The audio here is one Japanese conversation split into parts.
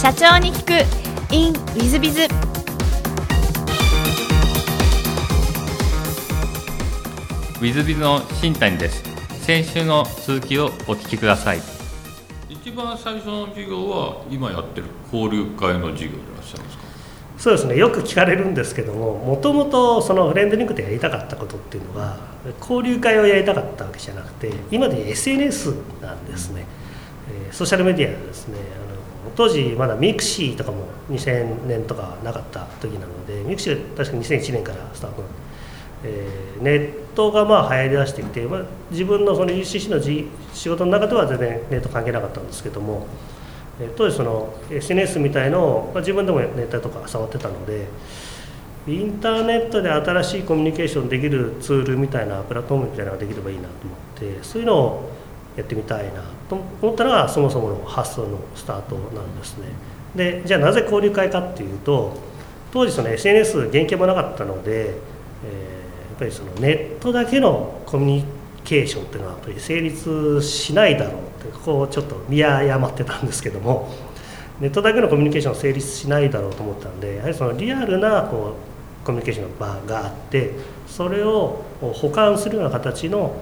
社長に聞く。In ウィズビズウィズビズの新谷です。先週の続きをお聞きください。一番最初の授業は今やってる交流会の授業でいらっしゃいますか？そうですね。よく聞かれるんですけどももともとそのフレンドリンクでやりたかったことっていうのは交流会をやりたかったわけじゃなくて今で SNS なんですね、えーソーシャルメディアですね。あの当時まだ mixi とかも2000年とかなかった時なので mixi は確か2001年からスタートなんで、えーネットがまあ流行りだしてきて、まあ、自分のその UCC のじ仕事の中では全然ネット関係なかったんですけどもえー当時その SNS みたいのを、まあ、自分でもネットとか触ってたのでインターネットで新しいコミュニケーションできるツールみたいなプラットフォームみたいなのができればいいなと思ってそういうのをやってみたいなと思ったのがそもそもの発想のスタートなんですね。でじゃあなぜ交流会かっていうと当時その SNS 原型もなかったので、えーやっぱりそのネットだけのコミュニケーションっていうのはやっぱり成立しないだろうってここをちょっと見誤ってたんですけども ネットだけのコミュニケーションは成立しないだろうと思ったんでやはりそのリアルなこうコミュニケーションの場があってそれを保管するような形の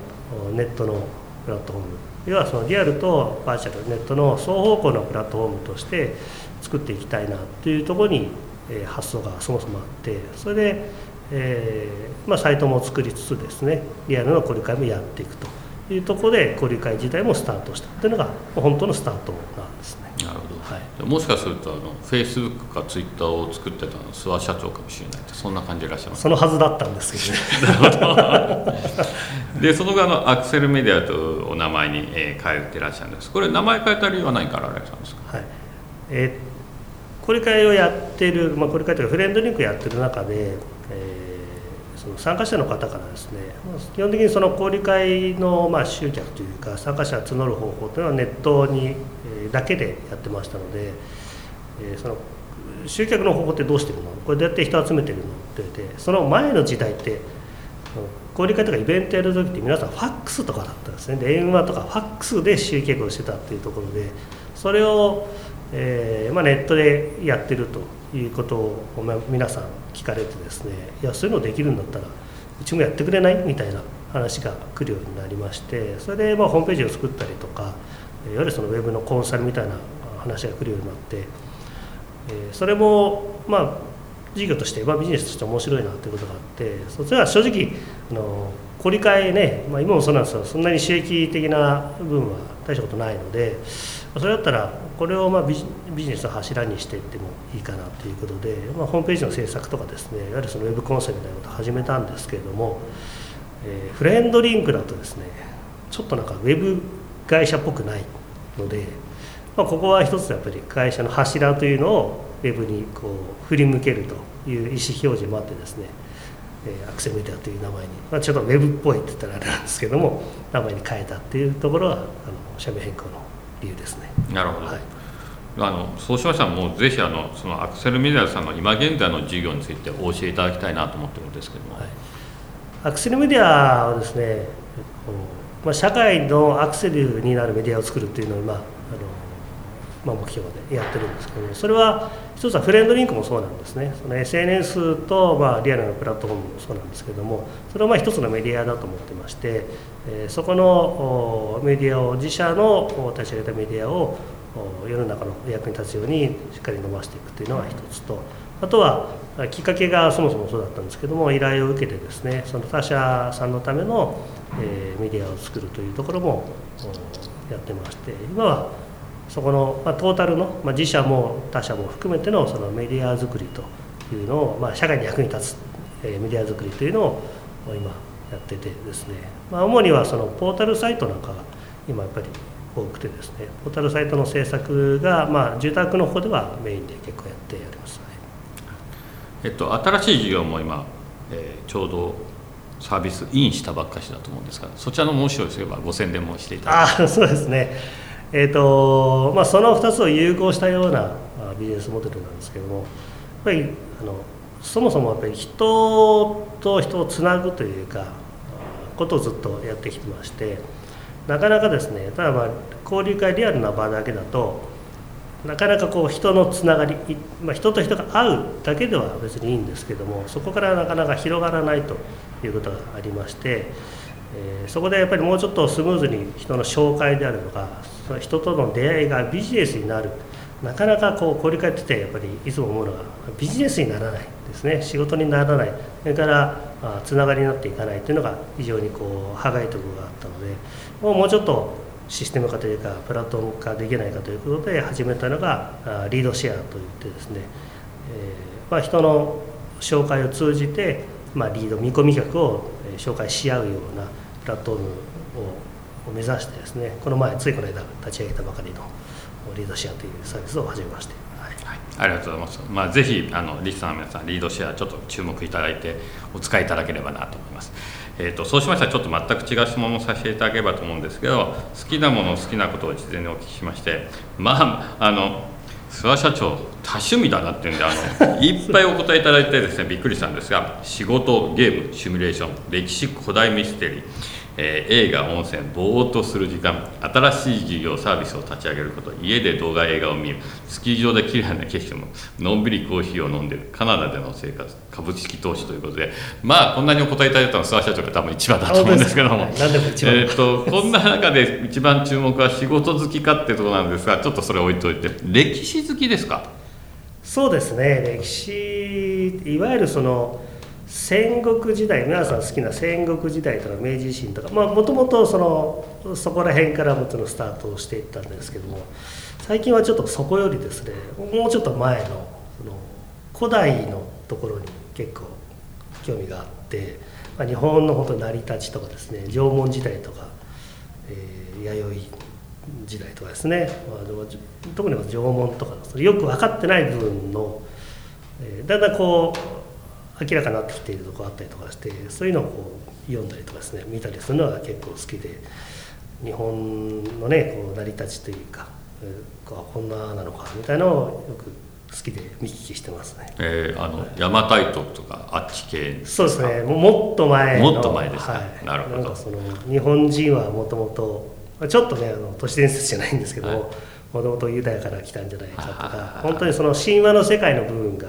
ネットのプラットフォーム要はそのリアルとバーチャルネットの双方向のプラットフォームとして作っていきたいなというところに、え発想がそもそもあってそれで、えーまあ、サイトも作りつつですねリアルの交流会もやっていくというところで交流会自体もスタートしたというのが本当のスタートなんですね。もしかするとあのフェイスブックかツイッターを作ってたのは諏訪社長かもしれないってそんな感じでいらっしゃいます。そのはずだったんですけどね。でその後あのアクセルメディアというお名前に、えー変えてらっしゃるんです。これ名前変えた理由は何からあられたんですか？はい。えーこれ会をやってる、まあ、これ会というかフレンドリンクやってる中で、えーその参加者の方からですねまあ基本的にその交流会のまあ集客というか参加者を募る方法というのはネットにえーだけでやってましたので、えその集客の方法ってどうしてるの？これどうやって人集めてるの？って言ってその前の時代って交流会とかイベントやる時って皆さんファックスとかだったんですね。電話とかファックスで集客をしてたっていうところでそれを、えーまあ、ネットでやってるということを、皆さん聞かれてですねいやそういうのできるんだったらうちもやってくれない？みたいな話が来るようになりましてそれでまホームページを作ったりとかいわゆるそのウェブのコンサルみたいな話が来るようになってえーそれもまあ事業として、まあ、ビジネスとして面白いなということがあってそっちは正直あの小理解ね、まあ、今もそうなんですよ。そんなに収益的な部分は大したことないのでそれだったらこれをまあビジビジネスの柱にしていってもいいかなということで、まあ、ホームページの制作とかですねいわゆるそのウェブコンサルみたいなことを始めたんですけれども、えーフレンドリンクだとですねちょっとなんかウェブ会社っぽくない。ので、まあ、ここは一つやっぱり会社の柱というのをウェブにこう振り向けるという意思表示もあってですね、えーアクセルメディアという名前に、まあ、ちょっとウェブっぽいって言ったらあれなんですけども 名前に変えたっていうところがあの社名変更の理由ですね。なるほど、はい。あのそうしましたらもうぜひあのそのアクセルメディアさんの今現在の事業についてお教えいただきたいなと思ってるんですけども、はい。アクセルメディアはですね、えっとまあ、社会のアクセルになるメディアを作るというのを今あの、まあ、目標でやってるんですけどそれは一つはフレンドリンクもそうなんですね。その SNS と、まあ、リアルなプラットフォームもそうなんですけどもそれはまあ一つのメディアだと思ってまして、えーそこのメディアを自社の立ち上げたメディアを世の中の役に立つようにしっかり伸ばしていくというのが一つとあとはきっかけがそもそもそうだったんですけども依頼を受けてですねその他社さんのための、えーメディアを作るというところもやってまして今はそこの、まあ、トータルの、まあ、自社も他社も含めてのそのメディア作りというのを、まあ、社会に役に立つ、えーメディア作りというのを今やっててですね、まあ、主にはそのポータルサイトなんかが今やっぱり多くてですね。ポータルサイトの制作が、まあ、住宅の方ではメインで結構やってやります、はいえっと、新しい事業も今、えーちょうどサービスインしたばっかしだと思うんですがそちらのもしよければご宣伝もしていただあそうですね。えっ、とまあその2つを融合したようなあビジネスモデルなんですけどもやっぱりあのそもそもやっぱり人と人をつなぐというかことをずっとやってきてましてなかなかですねただまあ交流会リアルな場だけだとなかなかこう人のつながり、まあ、人と人が会うだけでは別にいいんですけどもそこからなかなか広がらないということがありまして、えー、そこでやっぱりもうちょっとスムーズに人の紹介であるとかその人との出会いがビジネスになるなかなかこう交流会っててやっぱりいつも思うのがビジネスにならないですね。仕事にならない。それからつながりになっていかないというのが非常にこう歯がゆいところがあったのでもうちょっとシステム化というかプラットフォーム化できないかということで始めたのがリードシェアといってですね、えーまあ、人の紹介を通じて、まあ、リード見込み客を紹介し合うようなプラットフォームを目指してですねこの前ついこの間立ち上げたばかりのリードシェアというサービスを始めまして。はい、ありがとうございます。まあ、ぜひあのリスナーの皆さんリードシェアちょっと注目いただいてお使いいただければなと思います。えーと、そうしましたらちょっと全く違う質問をさせていただければと思うんですけど好きなもの好きなことを事前にお聞きしましてまああの諏訪社長多趣味だなっていうんであの いっぱいお答えいただいてですねびっくりしたんですが仕事ゲームシミュレーション歴史古代ミステリーえー、映画温泉ぼーっとする時間新しい事業サービスを立ち上げること家で動画映画を見る。スキー場で綺麗な景色ものんびりコーヒーを飲んでる。カナダでの生活。株式投資ということで。まあこんなにお答えいただいたのは諏訪社長が多分一番だと思うんですけども、はい、えーと、こんな中で一番注目は仕事好きかっていうところなんですがちょっとそれ置いといて。歴史好きですか？そうですね。歴史いわゆるその戦国時代皆さん好きな戦国時代とか明治維新とかもともとそのそこら辺からもちろんスタートをしていったんですけども最近はちょっとそこよりですねもうちょっと前の古代のところに結構興味があって、まあ、日本の本当成り立ちとかですね縄文時代とか、えー、弥生時代とかですね、まあ、特に縄文とかよく分かってない部分の、えー、だんだんこう明らかになってきているとこあったりとかしてそういうのをこう読んだりとかですね見たりするのが結構好きで日本のねこう成り立ちというかこんななのかみたいなのをよく好きで見聞きしてますね。えー、あの、邪馬台国とかあっち系？そうですね。もっと前もっと前ですか？はい、なるほど。その日本人はもともとちょっとねあの都市伝説じゃないんですけども、もともとユダヤから来たんじゃないかとか、本当にその神話の世界の部分が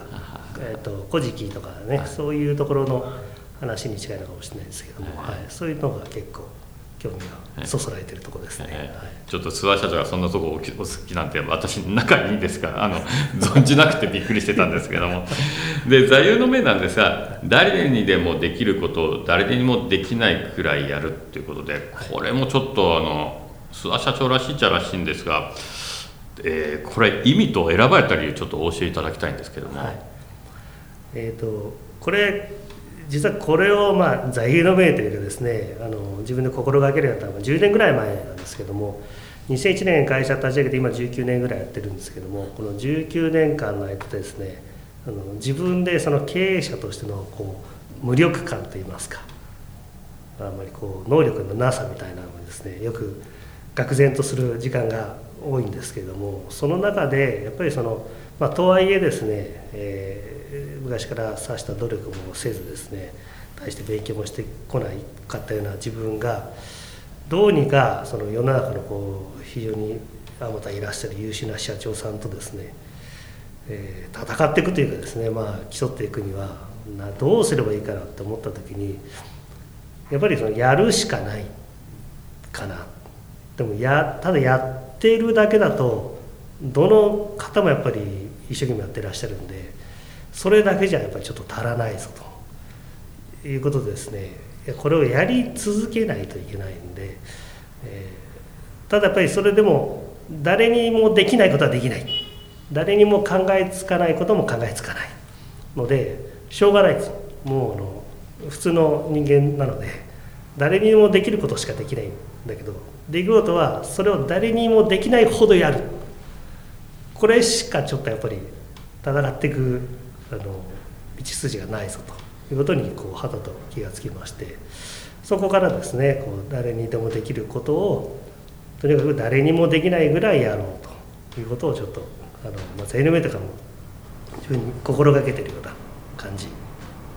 えーと、古事記とかね、はい、そういうところの話に違いないかもしれないですけども、はい、そういうのが結構興味がそそられてるところですね、はい、ちょっと諏訪社長がそんなとこお好きなんて私仲いいですか？ら あの存じなくてびっくりしてたんですけども。で座右の銘なんですが誰にでもできることを誰にもできないくらいやるっていうことでこれもちょっとあの諏訪社長らしいっちゃらしいんですが、えー、これ意味と選ばれた理由ちょっとお教えいただきたいんですけども。えーと、これ実はこれをまあ座右の銘というかですねあの自分で心がけるようになったのは10年ぐらい前なんですけども2001年会社立ち上げて今19年ぐらいやってるんですけどもこの19年間の間でですねあの自分でその経営者としてのこう無力感といいますかあんまりこう能力のなさみたいなのをですねよく愕然とする時間が多いんですけれどもその中でやっぱりその、まあ、とはいえですね、えー昔からさした努力もせずですね対して勉強もしてこないかったような自分がどうにかその世の中のこう非常にあまたいらっしゃる優秀な社長さんとですね、えー、戦っていくというかですねまあ競っていくにはなどうすればいいかなって思った時にやっぱりそのやるしかないかな。でもやただやっているだけだとどの方もやっぱり一生懸命やってらっしゃるんでそれだけじゃやっぱりちょっと足らないぞと。いうことでですねこれをやり続けないといけないんで、えー、ただやっぱりそれでも誰にもできないことはできない。誰にも考えつかないことも考えつかない。のでしょうがないです。もうあの普通の人間なので誰にもできることしかできないんだけどできることはそれを誰にもできないほどやる。これしかちょっとやっぱり戦っていくあの道筋がないぞと。いうことにこう肌と気がつきまして。そこからですねこう誰にでもできることをとにかく誰にもできないぐらいやろうと。いうことをちょっとあの、まあ、ゼノメとかも自分に心がけてるような感じ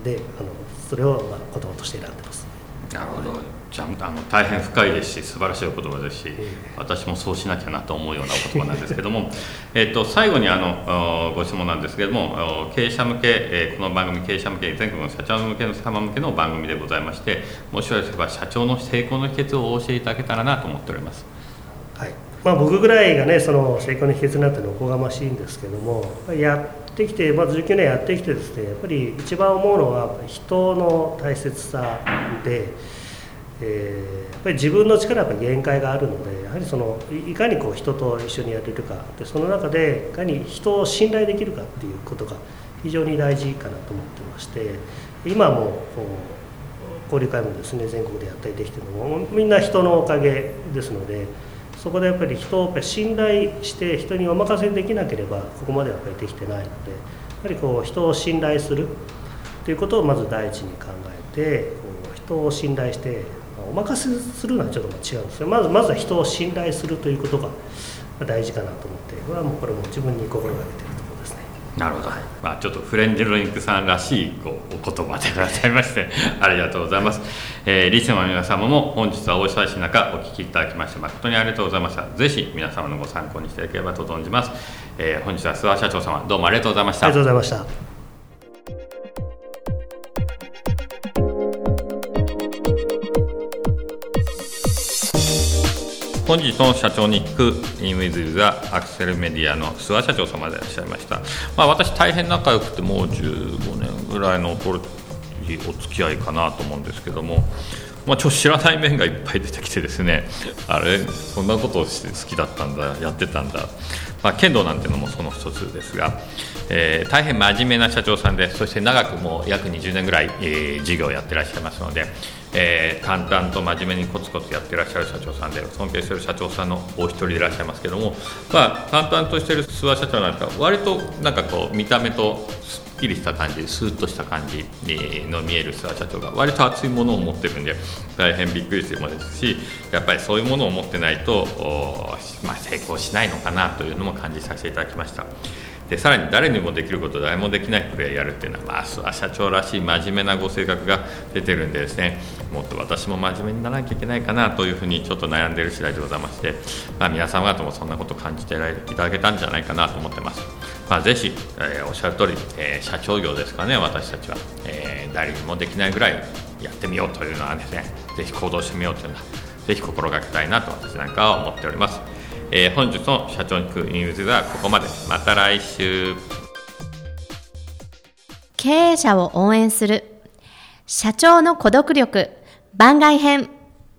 であのそれをまあ言葉として選んでます。なるほど。じあの大変深いですし素晴らしいお言葉ですし、私もそうしなきゃなと思うようなお言葉なんですけども えっと最後にあのご質問なんですけれども経営者向け、えこの番組経営者向け全国の社長向けの様向けの番組でございましてもしよろしければ社長の成功の秘訣をお教えいただけたらなと思っております。はいまあ、僕ぐらいがねその成功の秘訣になってるのおこがましいんですけどもやってきて、まず19年やってきてですねやっぱり一番思うのは人の大切さで。えー、やっぱり自分の力は限界があるのでやはりそのいかにこう人と一緒にやれるかでその中でいかに人を信頼できるかっていうことが非常に大事かなと思ってまして今もこう交流会もですね全国でやったりできてるのもみんな人のおかげですのでそこでやっぱり人をやっぱり信頼して人にお任せできなければここまではやっぱりできてないのでやはりこう人を信頼するということをまず第一に考えて人を信頼してお任せするのはちょっと違うんですよ。まずまずは人を信頼するということが大事かなと思ってこれはもうこれも自分に心がけてるところですね。なるほど、はい、まあ、ちょっとフレンデルリンクさんらしいこうお言葉でございまして ありがとうございます、えー、リスナーの皆様も本日はお忙しい中お聞きいただきまして誠にありがとうございました。ぜひ皆様のご参考にしていただければと存じます、えー、本日は諏訪社長様どうもありがとうございました。ありがとうございました本日の社長に聞くインウィズ・ザ・アクセルメディアの諏訪社長様でいらっしゃいました、まあ、私大変仲良くてもう15年ぐらいのお付き合いかなと思うんですけども、まあ、ちょっと知らない面がいっぱい出てきてですね あれそんなことをして好きだったんだやってたんだ、まあ、剣道なんていうのもその一つですが、えー、大変真面目な社長さんでそして長くもう約20年ぐらい、えー、事業をやってらっしゃいますのでえー、淡々と真面目にコツコツやってらっしゃる社長さんで尊敬してる社長さんのお一人でいらっしゃいますけども、まあ、淡々としてる諏訪社長なんか割となんかこう見た目とすっきりした感じスーッとした感じの見える諏訪社長が割と熱いものを持ってるんで大変びっくりしてもですしやっぱりそういうものを持ってないと、まあ、成功しないのかなというのも感じさせていただきました。でさらに誰にもできること誰もできないプレーやるっていうのは、まあ、社長らしい真面目なご性格が出てるんでですね。もっと私も真面目にならなきゃいけないかなというふうにちょっと悩んでいる次第でございまして、まあ、皆様方もそんなこと感じていただけたんじゃないかなと思ってます。まあ、ぜひ、えー、おっしゃる通り、えー、社長業ですかね、私たちは、えー、誰にもできないぐらいやってみようというのはですね、ぜひ行動してみようというのは、ぜひ心がけたいなと私なんかは思っております。えー、本日の社長に行くニュースはここまで。また来週。経営者を応援する社長の孤独力番外編。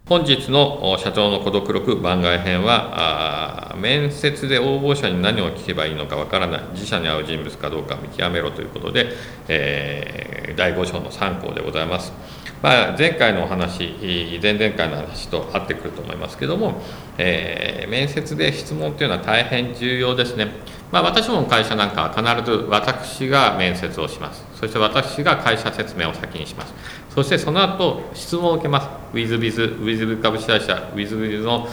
本日の社長の孤独力番外編は面接で応募者に何を聞けばいいのかわからない。自社に合う人物かどうか見極めろということで、えー、第5章の3項でございます。まあ、前回のお話、前々回の話と合ってくると思いますけども、えー、面接で質問というのは大変重要ですね。まあ、私も会社なんかは必ず私が面接をします。そして私が会社説明を先にします。そしてその後質問を受けます。ウィズビズ、ウィズ株式会社、ウィズビズの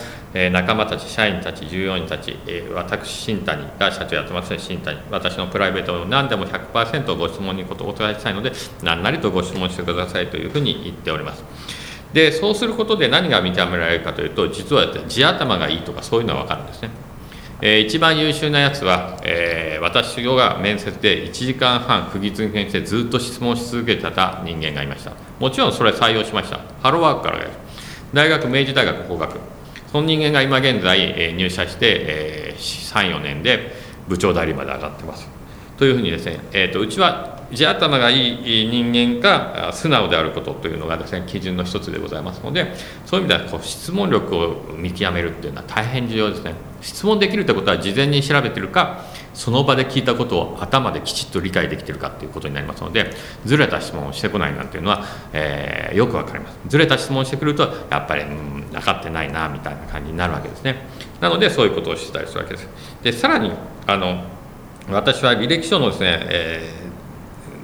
仲間たち、社員たち、従業員たち、私、新谷が社長やってますね、新谷。私のプライベートを何でも100%ご質問にお答えしたいので、何なりとご質問してくださいというふうに言っております。で、そうすることで何が見極められるかというと、実は地頭がいいとかそういうのは分かるんですね。えー、一番優秀なやつは、えー、私が面接で1時間半釘付けにしてずっと質問し続けてた人間がいました。もちろんそれ採用しました。ハローワークからやる大学明治大学法学。その人間が今現在、えー、入社して、えー、34年で部長代理まで上がってます。というふうにですね、えーと、うちは地頭がいい人間が素直であることというのがですね基準の一つでございますのでそういう意味ではこう質問力を見極めるっていうのは大変重要ですね。質問できるってことは事前に調べてるかその場で聞いたことを頭できちっと理解できてるかっていうことになりますのでずれた質問をしてこないなんていうのは、えー、よくわかります。ずれた質問をしてくるとやっぱり、うん、分かってないなみたいな感じになるわけですね。なのでそういうことをしてたりするわけです。でさらにあの私は履歴書のですね、えー、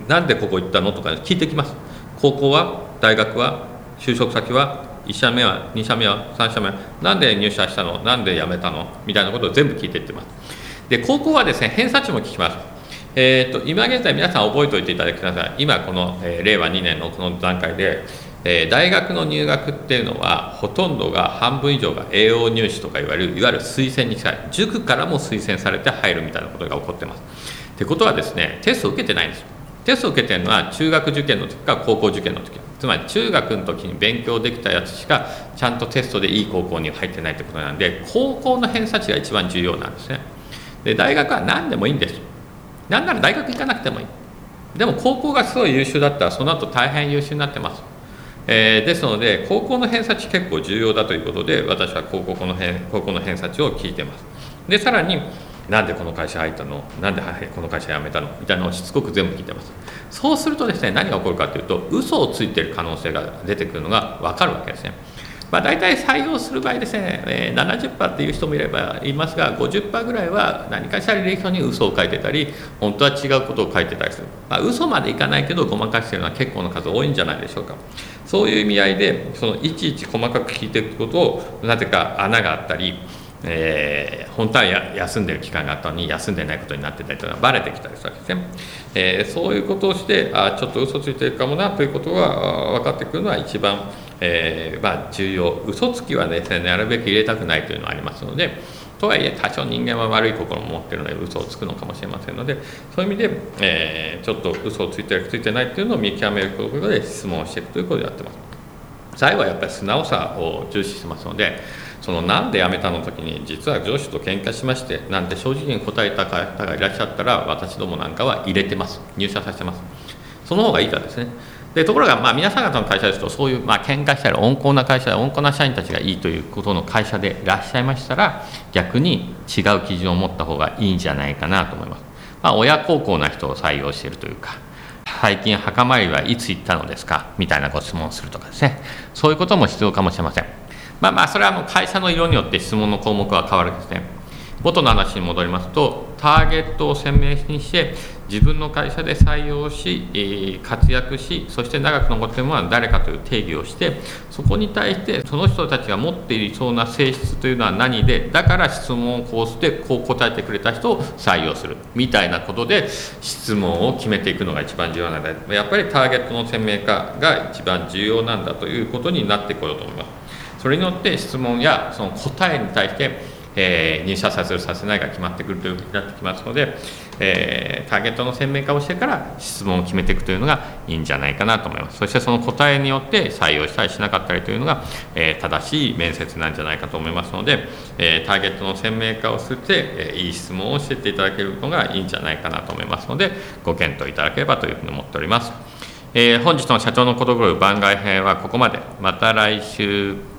なんでここ行ったの？とか聞いてきます。高校は？大学は？就職先は？1社目は？2社目は？3社目は？なんで入社したの？なんで辞めたの？みたいなことを全部聞いていってます。で高校はですね偏差値も聞きます。えーと、今現在皆さん覚えておいていただきください。今この、えー、令和2年のこの段階でえー、大学の入学っていうのはほとんどが半分以上が栄養入試とかいわゆるいわゆる推薦に近い。塾からも推薦されて入るみたいなことが起こってます。ってことはですねテストを受けてないんですテストを受けてるのは中学受験の時か高校受験の時。つまり中学の時に勉強できたやつしかちゃんとテストでいい高校に入ってないってことなんで高校の偏差値が一番重要なんですね。で大学は何でもいいんです何なら大学行かなくてもいい。でも高校がすごい優秀だったらその後大変優秀になってます。えー、ですので高校の偏差値結構重要だということで私は高校の偏高校の偏差値を聞いてます。でさらになんでこの会社入ったの？なんでこの会社辞めたの？みたいなのをしつこく全部聞いてます。そうするとですね何が起こるかというと嘘をついてる可能性が出てくるのが分かるわけですね。まあ、大体採用する場合ですね、えー、70%っていう人もいればいますが50%ぐらいは何かしら履歴書に嘘を書いてたり本当は違うことを書いてたりする、まあ、嘘までいかないけどごまかしてるのは結構な数多いんじゃないでしょうか。そういう意味合いでそのいちいち細かく聞いていくことをなぜか穴があったり、えー、本当は休んでる期間があったのに休んでないことになってたりというのがバレてきたりするわけですね、えー、そういうことをしてあちょっと嘘ついてるかもなということが分かってくるのは一番、えー、まあ、重要嘘つきはですねなるべく入れたくないというのはありますのでとはいえ多少人間は悪い心も持ってるので嘘をつくのかもしれませんのでそういう意味で、え、ちょっと嘘をついてるついてないっていうのを見極めることで質問をしていくということをやってます。最後はやっぱり素直さを重視しますのでそのなんで辞めたの時に実は上司と喧嘩しましてなんて正直に答えた方がいらっしゃったら私どもなんかは入れてます。入社させてます。その方がいいからですね。でところがまあ皆さん方の会社ですとそういうまあ喧嘩したり温厚な会社で温厚な社員たちがいいということの会社でいらっしゃいましたら逆に違う基準を持った方がいいんじゃないかなと思います、まあ、親孝行な人を採用しているというか最近墓参りはいつ行ったのですか？みたいなご質問をするとかですね。そういうことも必要かもしれません。まあまあそれはもう会社の色によって質問の項目は変わるんですね。元の話に戻りますとターゲットを鮮明にして自分の会社で採用し、え、活躍しそして長く残っているものは誰かという定義をしてそこに対してその人たちが持っていそうな性質というのは何でだから質問をこうしてこう答えてくれた人を採用する。みたいなことで質問を決めていくのが一番重要なのでやっぱりターゲットの鮮明化が一番重要なんだということになってこようと思います。それによって質問やその答えに対してえー、入社させるさせないが決まってくるというふうになってきますので、えー、ターゲットの鮮明化をしてから質問を決めていくというのがいいんじゃないかなと思います。そしてその答えによって採用したりしなかったりというのが、えー、正しい面接なんじゃないかと思いますので、えターゲットの鮮明化をして、えいい質問をしていっていただけるのがいいんじゃないかなと思いますのでご検討いただければというふうに思っております、え本日の社長のことぐろ番外編はここまで。また来週。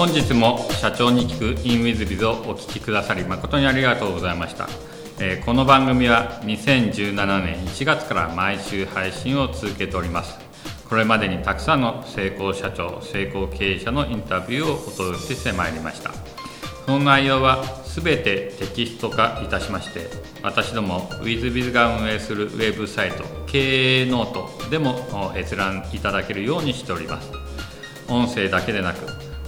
本日も社長に聞く in WizBiz をお聞きくださり誠にありがとうございました、えー、この番組は2017年1月から毎週配信を続けております。これまでにたくさんの成功社長成功経営者のインタビューをお届けしてまいりました。その内容は全てテキスト化いたしまして私ども WizBiz が運営するウェブサイト経営ノートでも閲覧いただけるようにしております。音声だけでなく